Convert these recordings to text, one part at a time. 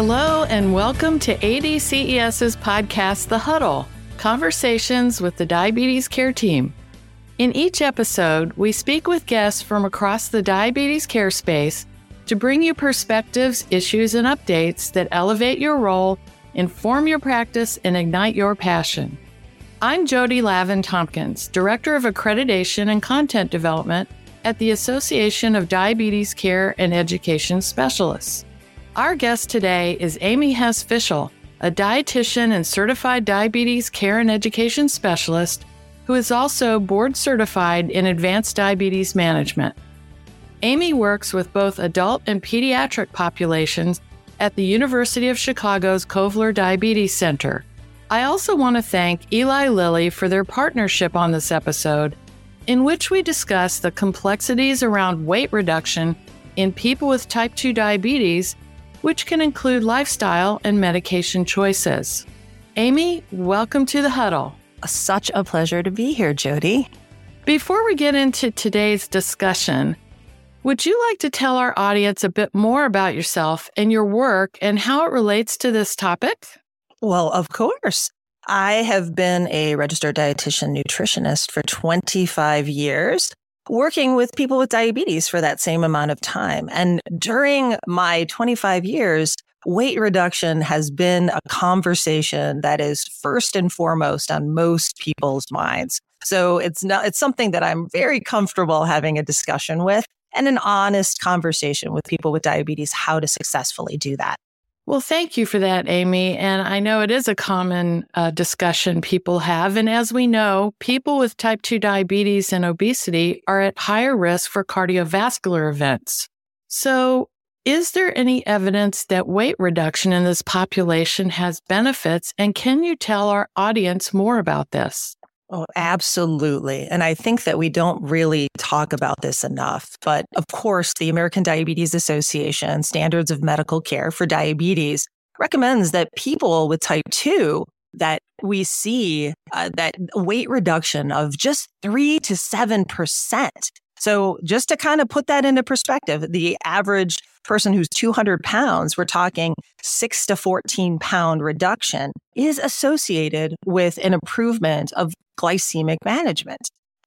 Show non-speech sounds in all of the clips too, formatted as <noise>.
Hello, and welcome to ADCES's podcast, The Huddle Conversations with the Diabetes Care Team. In each episode, we speak with guests from across the diabetes care space to bring you perspectives, issues, and updates that elevate your role, inform your practice, and ignite your passion. I'm Jody Lavin Tompkins, Director of Accreditation and Content Development at the Association of Diabetes Care and Education Specialists. Our guest today is Amy Hess Fischl, a dietitian and certified diabetes care and education specialist who is also board certified in advanced diabetes management. Amy works with both adult and pediatric populations at the University of Chicago's Kovler Diabetes Center. I also want to thank Eli Lilly for their partnership on this episode, in which we discuss the complexities around weight reduction in people with type 2 diabetes which can include lifestyle and medication choices. Amy, welcome to the huddle. Such a pleasure to be here, Jody. Before we get into today's discussion, would you like to tell our audience a bit more about yourself and your work and how it relates to this topic? Well, of course. I have been a registered dietitian nutritionist for 25 years working with people with diabetes for that same amount of time. And during my 25 years, weight reduction has been a conversation that is first and foremost on most people's minds. So it's not, it's something that I'm very comfortable having a discussion with and an honest conversation with people with diabetes, how to successfully do that. Well, thank you for that, Amy. And I know it is a common uh, discussion people have. And as we know, people with type 2 diabetes and obesity are at higher risk for cardiovascular events. So, is there any evidence that weight reduction in this population has benefits? And can you tell our audience more about this? Oh, absolutely. And I think that we don't really talk about this enough. But of course, the American Diabetes Association Standards of Medical Care for Diabetes recommends that people with type 2 that we see uh, that weight reduction of just 3 to 7%. So just to kind of put that into perspective, the average person who's 200 pounds, we're talking six to 14 pound reduction is associated with an improvement of glycemic management.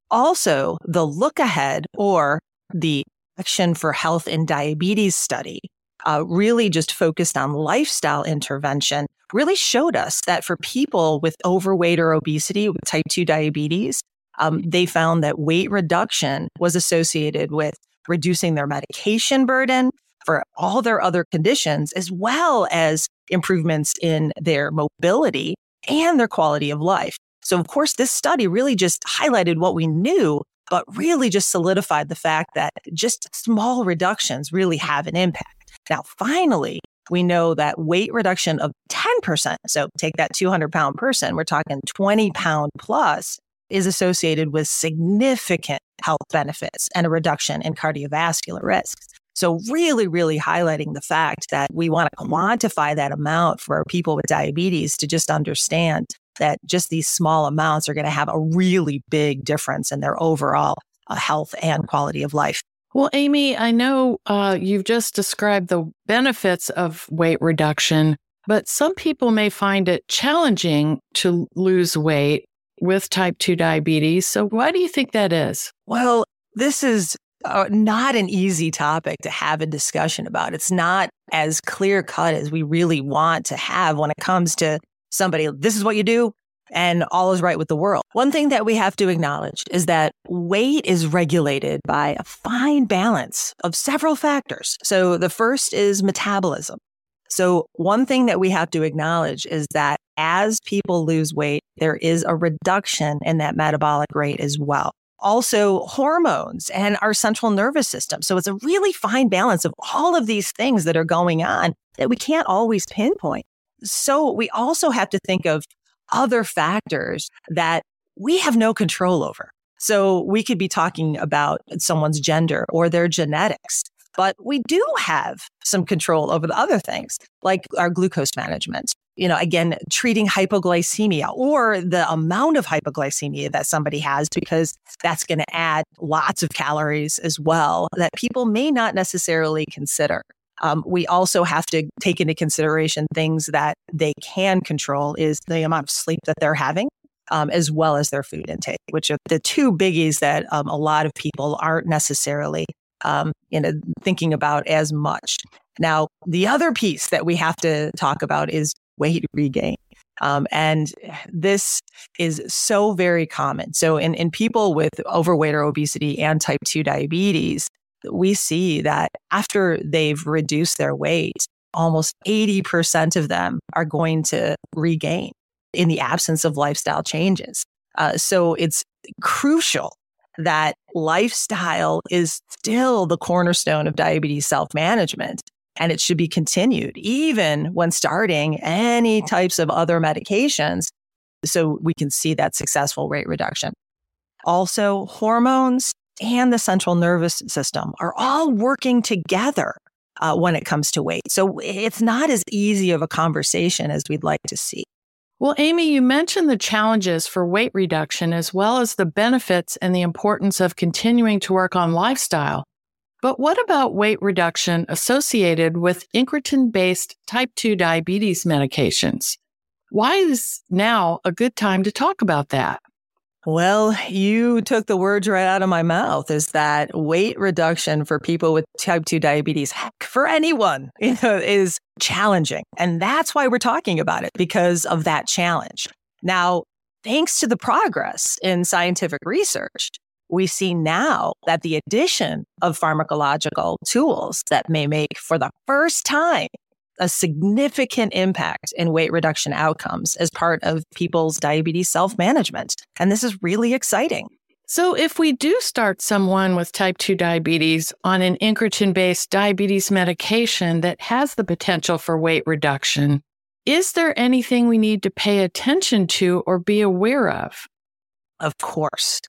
Also, the look ahead or the Action for Health and Diabetes study uh, really just focused on lifestyle intervention really showed us that for people with overweight or obesity with type 2 diabetes, um, they found that weight reduction was associated with reducing their medication burden for all their other conditions, as well as improvements in their mobility and their quality of life. So, of course, this study really just highlighted what we knew, but really just solidified the fact that just small reductions really have an impact. Now, finally, we know that weight reduction of 10%, so take that 200 pound person, we're talking 20 pound plus, is associated with significant health benefits and a reduction in cardiovascular risks. So, really, really highlighting the fact that we want to quantify that amount for people with diabetes to just understand that just these small amounts are going to have a really big difference in their overall uh, health and quality of life. Well, Amy, I know uh, you've just described the benefits of weight reduction, but some people may find it challenging to lose weight with type 2 diabetes. So, why do you think that is? Well, this is uh, not an easy topic to have a discussion about. It's not as clear cut as we really want to have when it comes to somebody, this is what you do, and all is right with the world. One thing that we have to acknowledge is that weight is regulated by a fine balance of several factors. So the first is metabolism. So one thing that we have to acknowledge is that as people lose weight, there is a reduction in that metabolic rate as well. Also hormones and our central nervous system. So it's a really fine balance of all of these things that are going on that we can't always pinpoint. So we also have to think of other factors that we have no control over. So we could be talking about someone's gender or their genetics, but we do have some control over the other things like our glucose management. You know, again, treating hypoglycemia or the amount of hypoglycemia that somebody has, because that's going to add lots of calories as well that people may not necessarily consider. Um, we also have to take into consideration things that they can control is the amount of sleep that they're having. Um, as well as their food intake, which are the two biggies that um, a lot of people aren't necessarily um, you know, thinking about as much. Now, the other piece that we have to talk about is weight regain. Um, and this is so very common. So in, in people with overweight or obesity and type 2 diabetes, we see that after they've reduced their weight, almost 80% of them are going to regain in the absence of lifestyle changes. Uh, so it's crucial that lifestyle is still the cornerstone of diabetes self management. And it should be continued even when starting any types of other medications so we can see that successful weight reduction. Also, hormones and the central nervous system are all working together uh, when it comes to weight. So it's not as easy of a conversation as we'd like to see. Well, Amy, you mentioned the challenges for weight reduction as well as the benefits and the importance of continuing to work on lifestyle. But what about weight reduction associated with incretin based type 2 diabetes medications? Why is now a good time to talk about that? Well, you took the words right out of my mouth is that weight reduction for people with type 2 diabetes, heck, for anyone, <laughs> you know, is challenging. And that's why we're talking about it because of that challenge. Now, thanks to the progress in scientific research, we see now that the addition of pharmacological tools that may make for the first time a significant impact in weight reduction outcomes as part of people's diabetes self management. And this is really exciting. So, if we do start someone with type 2 diabetes on an incretin based diabetes medication that has the potential for weight reduction, is there anything we need to pay attention to or be aware of? Of course.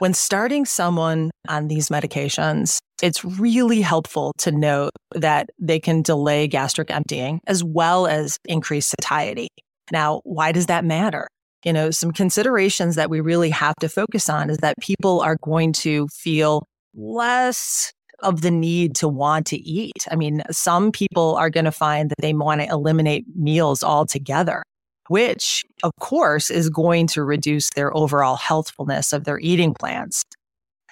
When starting someone on these medications, it's really helpful to note that they can delay gastric emptying as well as increase satiety. Now, why does that matter? You know, some considerations that we really have to focus on is that people are going to feel less of the need to want to eat. I mean, some people are going to find that they want to eliminate meals altogether which of course is going to reduce their overall healthfulness of their eating plans.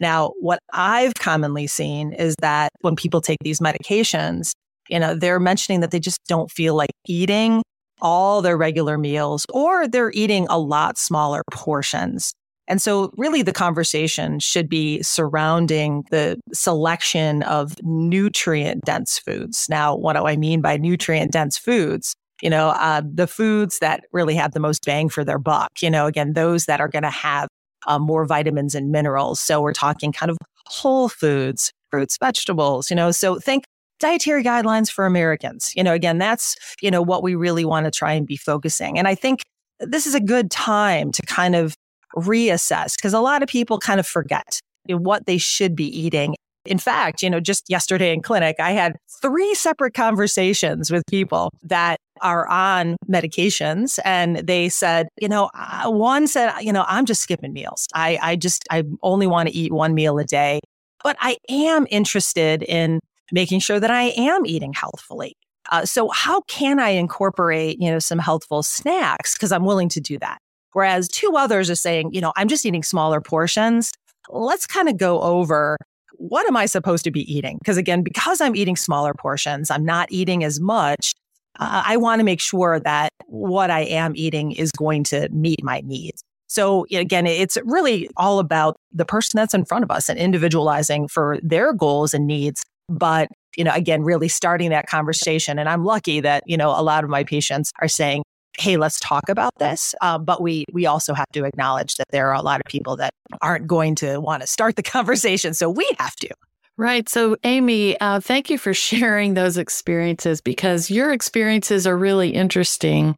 Now, what I've commonly seen is that when people take these medications, you know, they're mentioning that they just don't feel like eating all their regular meals or they're eating a lot smaller portions. And so really the conversation should be surrounding the selection of nutrient dense foods. Now, what do I mean by nutrient dense foods? You know, uh, the foods that really have the most bang for their buck, you know, again, those that are going to have uh, more vitamins and minerals. So we're talking kind of whole foods, fruits, vegetables, you know, so think dietary guidelines for Americans. You know, again, that's, you know, what we really want to try and be focusing. And I think this is a good time to kind of reassess because a lot of people kind of forget what they should be eating in fact, you know, just yesterday in clinic, I had three separate conversations with people that are on medications and they said, you know, one said, you know, I'm just skipping meals. I, I just, I only want to eat one meal a day, but I am interested in making sure that I am eating healthfully. Uh, so how can I incorporate, you know, some healthful snacks? Cause I'm willing to do that. Whereas two others are saying, you know, I'm just eating smaller portions. Let's kind of go over what am I supposed to be eating? Because again, because I'm eating smaller portions, I'm not eating as much. Uh, I want to make sure that what I am eating is going to meet my needs. So again, it's really all about the person that's in front of us and individualizing for their goals and needs. But, you know, again, really starting that conversation. And I'm lucky that, you know, a lot of my patients are saying, hey, let's talk about this. Uh, but we we also have to acknowledge that there are a lot of people that aren't going to want to start the <laughs> conversation. So we have to. Right. So, Amy, uh, thank you for <laughs> sharing those experiences because your experiences are really interesting.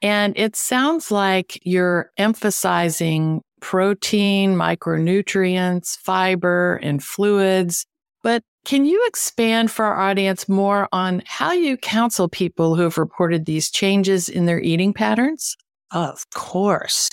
And it sounds like you're emphasizing protein, micronutrients, fiber, and fluids. But can you expand for our audience more on how you counsel people who have reported these changes in their eating patterns? Of course.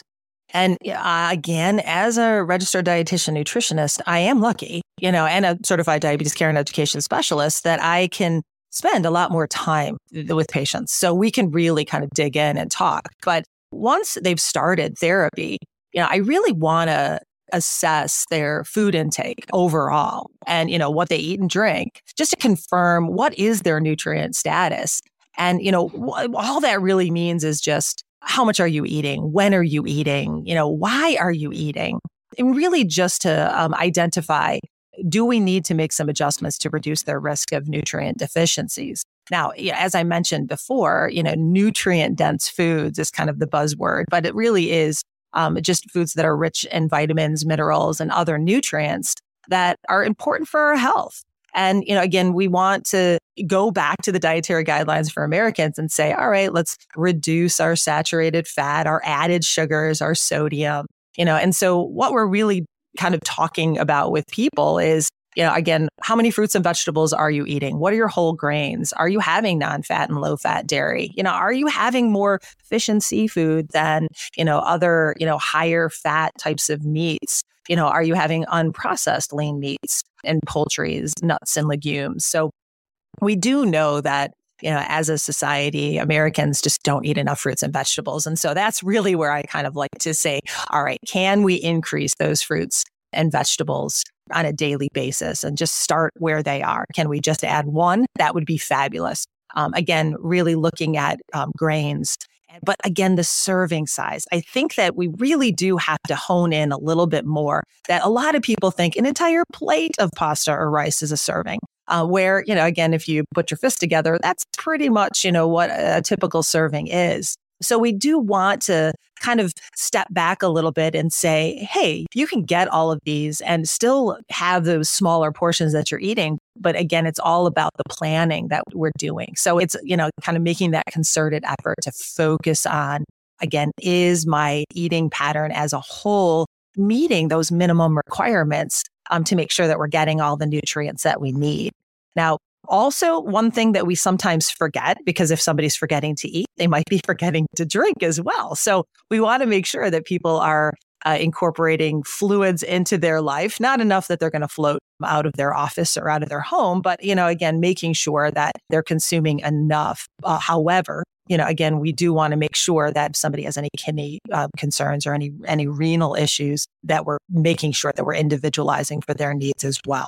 And again, as a registered dietitian nutritionist, I am lucky, you know, and a certified diabetes care and education specialist that I can spend a lot more time with patients. So we can really kind of dig in and talk. But once they've started therapy, you know, I really want to assess their food intake overall and, you know, what they eat and drink just to confirm what is their nutrient status. And, you know, all that really means is just how much are you eating? When are you eating? You know, why are you eating? And really just to um, identify do we need to make some adjustments to reduce their risk of nutrient deficiencies? Now, as I mentioned before, you know, nutrient dense foods is kind of the buzzword, but it really is um, just foods that are rich in vitamins, minerals, and other nutrients that are important for our health. And, you know, again, we want to go back to the dietary guidelines for Americans and say, all right, let's reduce our saturated fat, our added sugars, our sodium, you know. And so what we're really kind of talking about with people is you know, again, how many fruits and vegetables are you eating? What are your whole grains? Are you having non-fat and low-fat dairy? You know, are you having more fish and seafood than, you know, other, you know, higher fat types of meats? You know, are you having unprocessed lean meats and poultries, nuts and legumes? So we do know that you know, as a society, Americans just don't eat enough fruits and vegetables. And so that's really where I kind of like to say, all right, can we increase those fruits and vegetables on a daily basis and just start where they are? Can we just add one? That would be fabulous. Um, again, really looking at um, grains. But again, the serving size. I think that we really do have to hone in a little bit more. That a lot of people think an entire plate of pasta or rice is a serving. Uh, where, you know, again, if you put your fist together, that's pretty much, you know, what a typical serving is. So we do want to kind of step back a little bit and say, hey, you can get all of these and still have those smaller portions that you're eating. But again, it's all about the planning that we're doing. So it's, you know, kind of making that concerted effort to focus on, again, is my eating pattern as a whole meeting those minimum requirements um, to make sure that we're getting all the nutrients that we need. Now, also, one thing that we sometimes forget, because if somebody's forgetting to eat, they might be <laughs> forgetting to drink as well. So we want to make sure that people are uh, incorporating fluids into their life, not enough that they're going to float out of their office or out of their home, but, you know, again, making sure that they're consuming enough. Uh, however, you know, again, we do want to make sure that if somebody has any kidney uh, concerns or any any renal issues, that we're making sure that we're individualizing for their needs as well.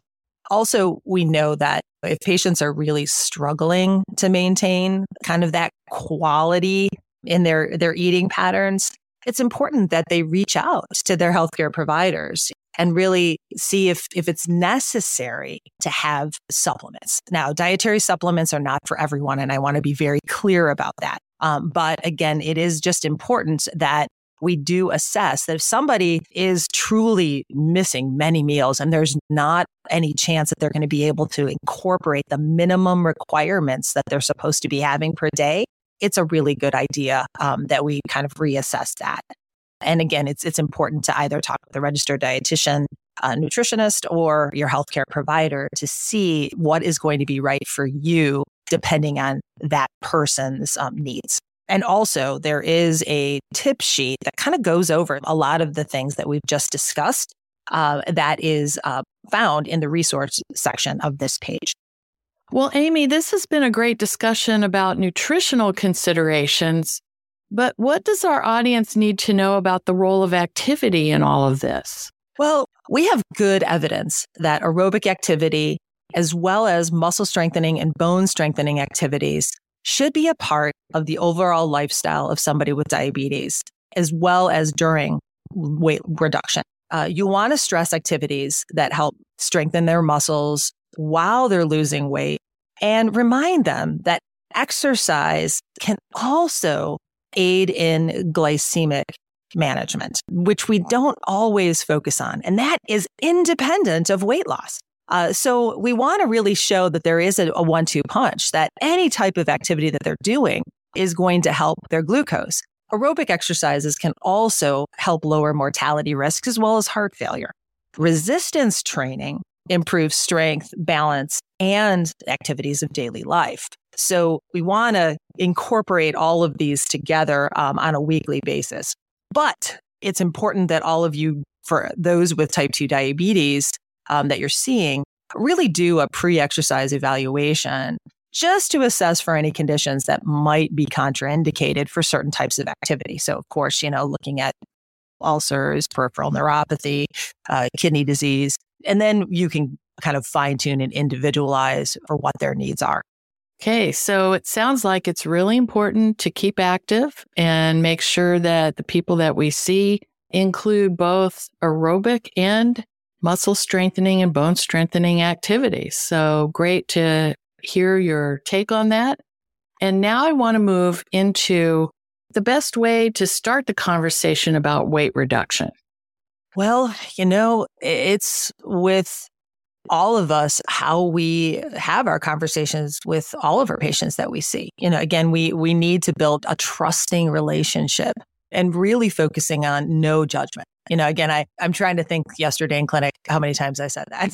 Also, we know that if patients are really struggling to maintain kind of that quality in their, their eating patterns, it's important that they reach out to their healthcare providers and really see if, if it's necessary to have supplements. Now, dietary supplements are not for everyone, and I want to be very clear about that. Um, but again, it is just important that we do assess that if somebody is truly missing many meals and there's not any chance that they're going to be able to incorporate the minimum requirements that they're supposed to be having per day, it's a really good idea um, that we kind of reassess that. And again, it's it's important to either talk with a registered dietitian, a nutritionist, or your healthcare provider to see what is going to be right for you, depending on that person's um, needs. And also, there is a tip sheet that kind of goes over a lot of the things that we've just discussed. Uh, that is uh, found in the resource section of this page. Well, Amy, this has been a great discussion about nutritional considerations. But what does our audience need to know about the role of activity in all of this? Well, we have good evidence that aerobic activity, as well as muscle strengthening and bone strengthening activities, should be a part of the overall lifestyle of somebody with diabetes, as well as during weight reduction. Uh, you want to stress activities that help strengthen their muscles while they're losing weight and remind them that exercise can also aid in glycemic management, which we don't always focus on. And that is independent of weight loss. Uh, so we want to really show that there is a, a one two punch, that any type of activity that they're doing is going to help their glucose. Aerobic exercises can also help lower mortality risks as well as heart failure. Resistance training improves strength, balance, and activities of daily life. So we want to incorporate all of these together um, on a weekly basis. But it's important that all of you, for those with type 2 diabetes um, that you're seeing, really do a pre exercise evaluation just to assess for any conditions that might be contraindicated for certain types of activity. So, of course, you know, looking at ulcers, peripheral neuropathy, uh, kidney disease, and then you can kind of fine tune and individualize for what their needs are. Okay, so it sounds like it's really important to keep active and make sure that the people that we see include both aerobic and muscle strengthening and bone strengthening activities. So great to hear your take on that. And now I want to move into the best way to start the conversation about weight reduction. Well, you know, it's with all of us how we have our conversations with all of our patients that we see. You know, again, we we need to build a trusting relationship and really focusing on no judgment. You know, again, I, I'm trying to think yesterday in clinic how many times I said that.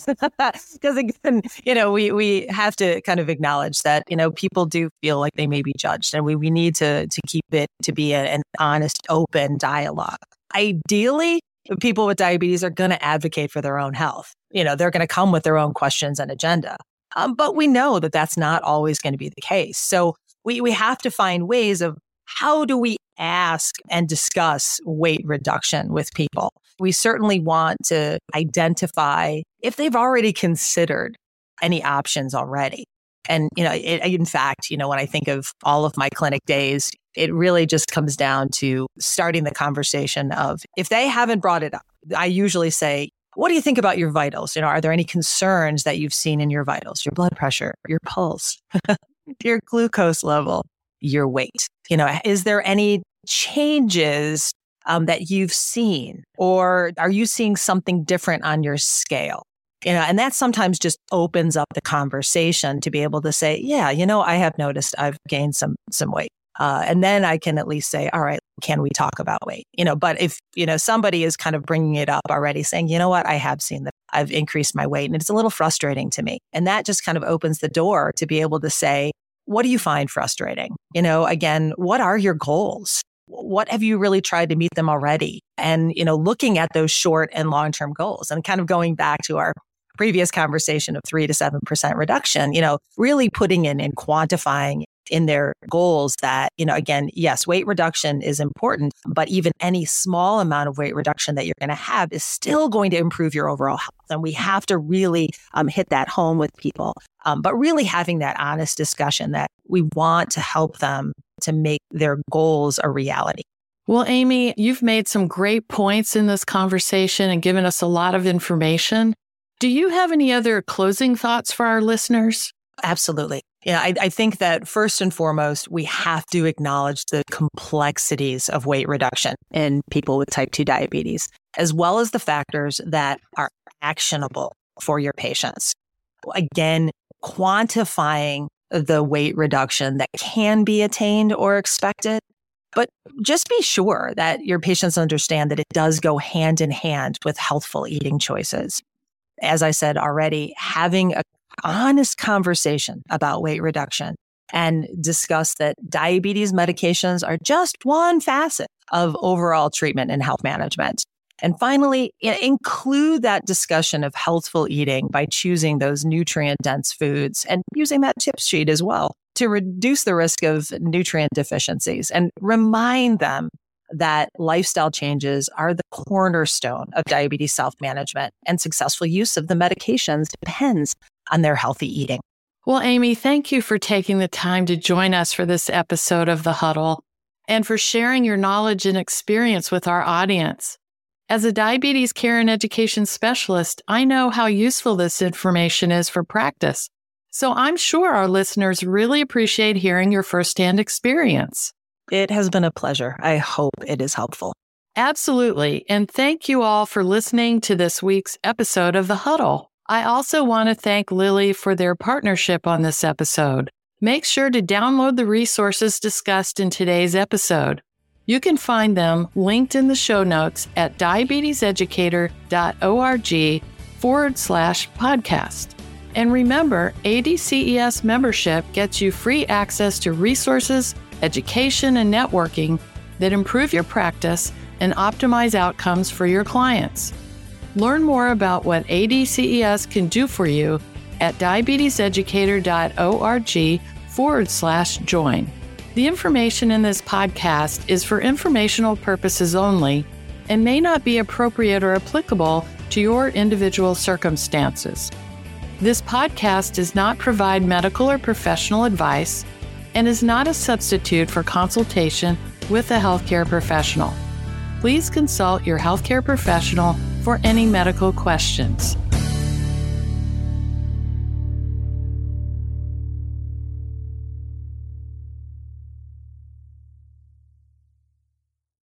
<laughs> Because again, you know, we we have to kind of acknowledge that, you know, people do feel like they may be judged and we, we need to to keep it to be a, an honest, open dialogue. Ideally, people with diabetes are going to advocate for their own health. You know, they're going to come with their own questions and agenda. Um, but we know that that's not always going to be the case. So we, we have to find ways of how do we ask and discuss weight reduction with people? We certainly want to identify if they've already considered any options already. And, you know, it, in fact, you know, when I think of all of my clinic days, it really just comes down to starting the conversation of if they haven't brought it up, I usually say, what do you think about your vitals? You know, are there any concerns that you've seen in your vitals, your blood pressure, your pulse, <laughs> your glucose level, your weight? You know, is there any changes um, that you've seen, or are you seeing something different on your scale? You know, and that sometimes just opens up the conversation to be able to say, yeah, you know, I have noticed I've gained some some weight. Uh, and then I can at least say, all right, can we talk about weight? You know, but if, you know, somebody is kind of bringing it up already saying, you know what, I have seen that I've increased my weight and it's a little frustrating to me. And that just kind of opens the door to be able to say, what do you find frustrating? You know, again, what are your goals? What have you really tried to meet them already? And, you know, looking at those short and long term goals and kind of going back to our previous conversation of three to 7% reduction, you know, really putting in and quantifying in their goals that, you know, again, yes, weight reduction is important, but even any small amount of weight reduction that you're going to have is still going to improve your overall health. And we have to really um, hit that home with people, um, but really having that honest discussion that we want to help them to make their goals a reality. Well, Amy, you've made some great points in this conversation and given us a lot of information. Do you have any other closing thoughts for our listeners? Absolutely. Yeah, I, I, think that first and foremost, we have to acknowledge the complexities of weight reduction in people with type 2 diabetes, as well as the factors that are actionable for your patients. Again, quantifying the weight reduction that can be attained or expected. But just be sure that your patients understand that it does go hand in hand with healthful eating choices. As I said already, having a honest conversation about weight reduction and discuss that diabetes medications are just one facet of overall treatment and health management. And finally, include that discussion of healthful eating by choosing those nutrient dense foods and using that tip sheet as well to reduce the risk of nutrient deficiencies and remind them that lifestyle changes are the cornerstone of diabetes self management and successful use of the medications depends on their healthy eating. Well, Amy, thank you for taking the time to join us for this episode of The Huddle and for sharing your knowledge and experience with our audience. As a diabetes care and education specialist, I know how useful this information is for practice. So I'm sure our listeners really appreciate hearing your firsthand experience. It has been a pleasure. I hope it is helpful. Absolutely. And thank you all for listening to this week's episode of The Huddle. I also want to thank Lilly for their partnership on this episode. Make sure to download the resources discussed in today's episode. You can find them linked in the show notes at diabeteseducator.org forward slash podcast. And remember, ADCES membership gets you free access to resources, education, and networking that improve your practice and optimize outcomes for your clients. Learn more about what ADCES can do for you at diabeteseducator.org forward slash join. The information in this podcast is for informational purposes only and may not be appropriate or applicable to your individual circumstances. This podcast does not provide medical or professional advice and is not a substitute for consultation with a healthcare professional. Please consult your healthcare professional for any medical questions.